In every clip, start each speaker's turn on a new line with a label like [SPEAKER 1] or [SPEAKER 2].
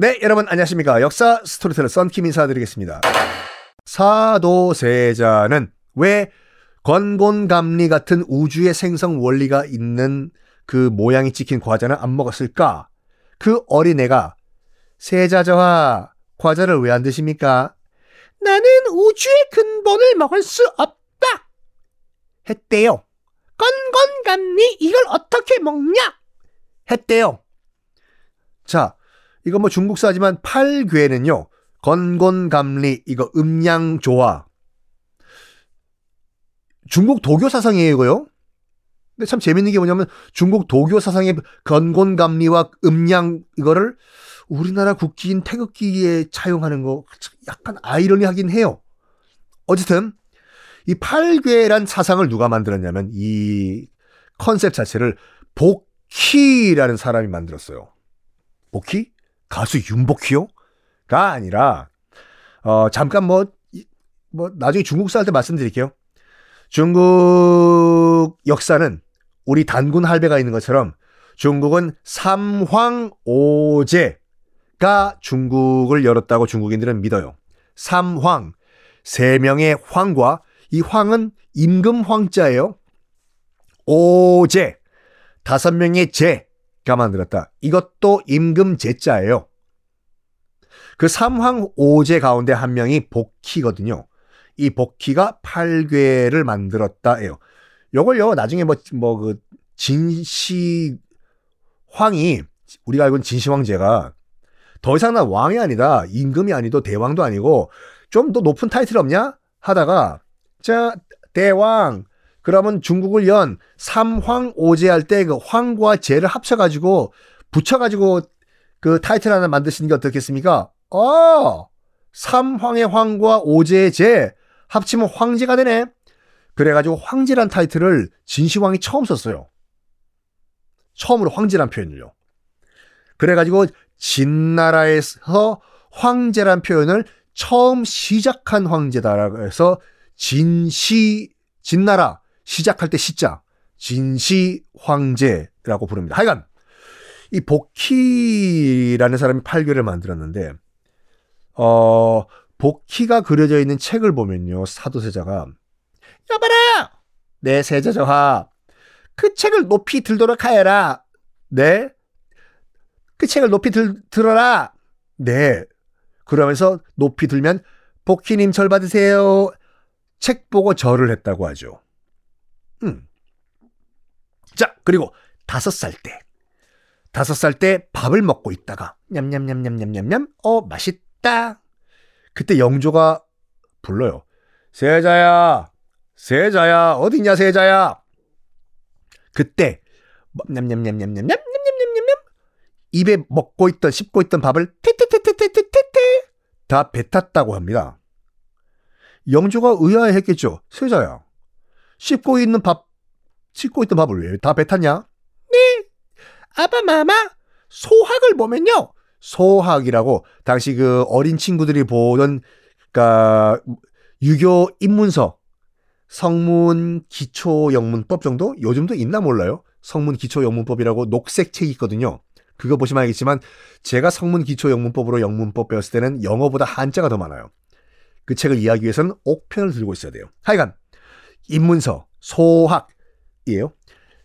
[SPEAKER 1] 네, 여러분 안녕하십니까. 역사 스토리텔러 썬킴 인사드리겠습니다. 사도세자는 왜 건곤감리 같은 우주의 생성 원리가 있는 그 모양이 찍힌 과자는 안 먹었을까? 그 어린애가 세자저하 과자를 왜 안 드십니까? 나는 우주의 근본을 먹을 수 없다. 했대요. 건건감리 이걸 어떻게 먹냐? 했대요. 자, 이거 뭐 중국사지만 팔괘는요. 건곤감리 이거 음양조화 중국 도교 사상이에요 이거요. 근데 참 재밌는 게 뭐냐면 중국 도교 사상의 건곤감리와 음양 이거를 우리나라 국기인 태극기에 차용하는 거 약간 아이러니하긴 해요. 어쨌든 이 팔괘란 사상을 누가 만들었냐면 이 컨셉 자체를 복희라는 사람이 만들었어요. 복희? 가수 윤복희요?가 아니라 어 잠깐 뭐뭐 뭐 나중에 중국 살때 말씀드릴게요. 중국 역사는 우리 단군 할배가 있는 것처럼 중국은 삼황오제가 중국을 열었다고 중국인들은 믿어요. 삼황 세 명의 황과 이 황은 임금 황자예요. 오제 다섯 명의 제가 만들었다. 이것도 임금 제자예요. 그 삼황 오제 가운데 한 명이 복희거든요. 이 복희가 팔괘를 만들었다예요. 요걸요 나중에 뭐 뭐 그 진시 황이 우리가 알고 있는 진시 황제가 더 이상 나 왕이 아니다 임금이 아니도 대왕도 아니고 좀 더 높은 타이틀 없냐 하다가 자 대왕 그러면 중국을 연 삼황 오제 할 때 그 황과 제를 합쳐가지고 붙여가지고 그 타이틀 하나 만드시는 게 어떻겠습니까? 어 삼황의 황과 오제의 제 합치면 황제가 되네. 그래가지고 황제란 타이틀을 진시황이 처음 썼어요. 처음으로 황제란 표현을요. 그래가지고 진나라에서 황제란 표현을 처음 시작한 황제다라고 해서 진시 진나라 시작할 때 시자 진시 황제라고 부릅니다. 하여간 이 복희라는 사람이 팔괘를 만들었는데 어 복희가 그려져 있는 책을 보면요 사도세자가 여봐라! 내 세자 저하 그 책을 높이 들도록 하여라! 네? 그 책을 높이 들, 들어라! 네. 그러면서 높이 들면 복희님 절 받으세요. 책 보고 절을 했다고 하죠 음. 자, 그리고 다섯 살 때. 다섯 살 때 밥을 먹고 있다가 냠냠냠냠냠냠냠 어 맛있다. 그때 영조가 불러요. 세자야, 세자야 어디냐 세자야. 그때 냠냠냠냠냠냠 냠냠냠냠 입에 먹고 있던 씹고 있던 밥을 테테테테테테테 다 뱉었다고 합니다. 영조가 의아해했겠죠. 세자야, 씹고 있는 밥, 씹고 있던 밥을 왜 다 뱉었냐? 네, 아바마마 소학을 보면요. 소학이라고 당시 그 어린 친구들이 보던 그니까 유교 입문서 성문 기초 영문법 정도 요즘도 있나 몰라요. 성문 기초 영문법이라고 녹색 책이 있거든요. 그거 보시면 알겠지만 제가 성문 기초 영문법으로 영문법 배웠을 때는 영어보다 한자가 더 많아요. 그 책을 이해하기 위해서는 옥편을 들고 있어야 돼요. 하여간 입문서 소학이에요.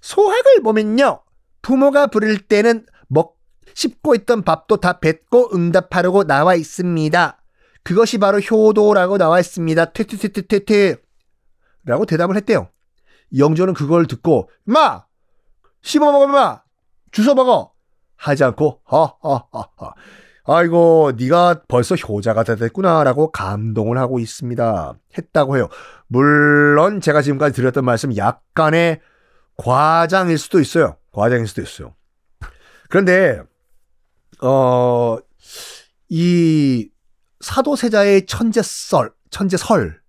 [SPEAKER 1] 소학을 보면요. 부모가 부를 때는 먹 씹고 있던 밥도 다 뱉고 응답하려고 나와 있습니다. 그것이 바로 효도라고 나와 있습니다. 퇴퇴퇴퇴퇴퇴 라고 대답을 했대요. 영조는 그걸 듣고 마 씹어 먹어 마 주워 먹어 하지 않고 허허허허 아이고 네가 벌써 효자가 됐구나라고 감동을 하고 있습니다. 했다고 해요. 물론 제가 지금까지 드렸던 말씀 약간의 과장일 수도 있어요. 과장일 수도 있어요. 그런데 어 이 사도세자의 천재설, 천재설,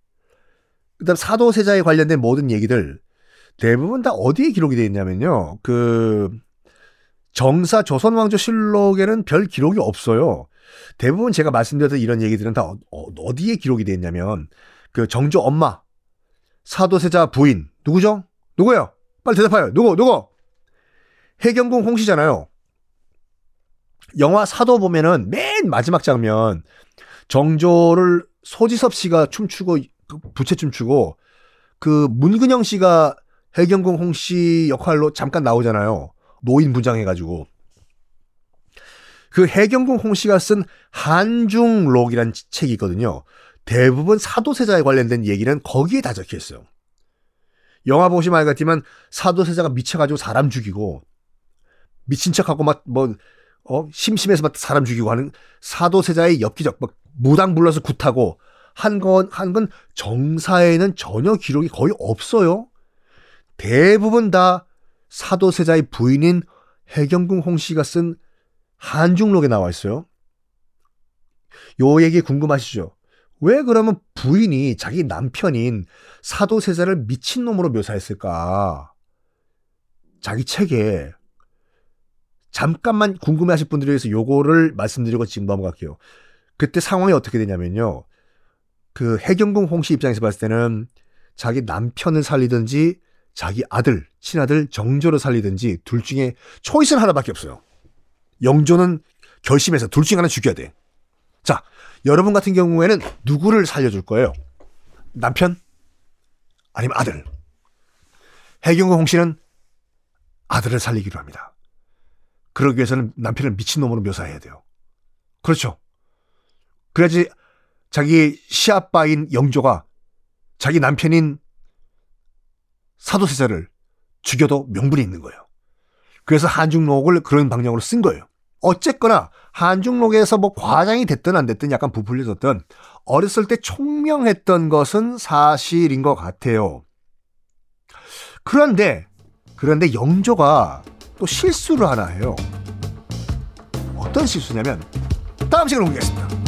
[SPEAKER 1] 그다음 사도세자에 관련된 모든 얘기들 대부분 다 어디에 기록이 되어 있냐면요. 그 정사 조선왕조실록에는 별 기록이 없어요. 대부분 제가 말씀드렸던 이런 얘기들은 다 어, 어디에 기록이 되어 있냐면 그 정조 엄마, 사도세자 부인 누구죠? 누구요? 빨리 대답해요. 누구? 누구? 해경궁 홍씨잖아요. 영화 사도 보면은 맨 마지막 장면 정조를 소지섭 씨가 춤추고 그 부채 춤추고 그 문근영 씨가 해경궁 홍씨 역할로 잠깐 나오잖아요. 노인 분장해가지고. 그 해경궁 홍씨가 쓴 한중록이란 책이 있거든요. 대부분 사도세자에 관련된 얘기는 거기에 다 적혀 있어요. 영화 보시면 알겠지만 사도세자가 미쳐가지고 사람 죽이고 미친 척하고 막뭐 어, 심심해서 막 사람 죽이고 하는 사도세자의 엽기적, 막 무당 불러서 굿하고 한 건, 한 건 정사에는 전혀 기록이 거의 없어요. 대부분 다 사도세자의 부인인 해경궁 홍씨가 쓴 한중록에 나와 있어요. 요 얘기 궁금하시죠? 왜 그러면 부인이 자기 남편인 사도세자를 미친놈으로 묘사했을까? 자기 책에 잠깐만 궁금해하실 분들을 위해서 요거를 말씀드리고 지금 넘어갈게요. 그때 상황이 어떻게 되냐면요. 그 해경궁 홍씨 입장에서 봤을 때는 자기 남편을 살리든지 자기 아들, 친아들 정조를 살리든지 둘 중에 초이스는 하나밖에 없어요. 영조는 결심해서 둘 중에 하나 죽여야 돼. 자, 여러분 같은 경우에는 누구를 살려줄 거예요? 남편? 아니면 아들? 해경궁 홍씨는 아들을 살리기로 합니다. 그러기 위해서는 남편을 미친놈으로 묘사해야 돼요. 그렇죠. 그래야지 자기 시아빠인 영조가 자기 남편인 사도세자를 죽여도 명분이 있는 거예요. 그래서 한중록을 그런 방향으로 쓴 거예요. 어쨌거나 한중록에서 뭐 과장이 됐든 안 됐든 약간 부풀려졌던 어렸을 때 총명했던 것은 사실인 것 같아요. 그런데 그런데 영조가 또 실수를 하나 해요. 어떤 실수냐면 다음 시간에 공개하겠습니다.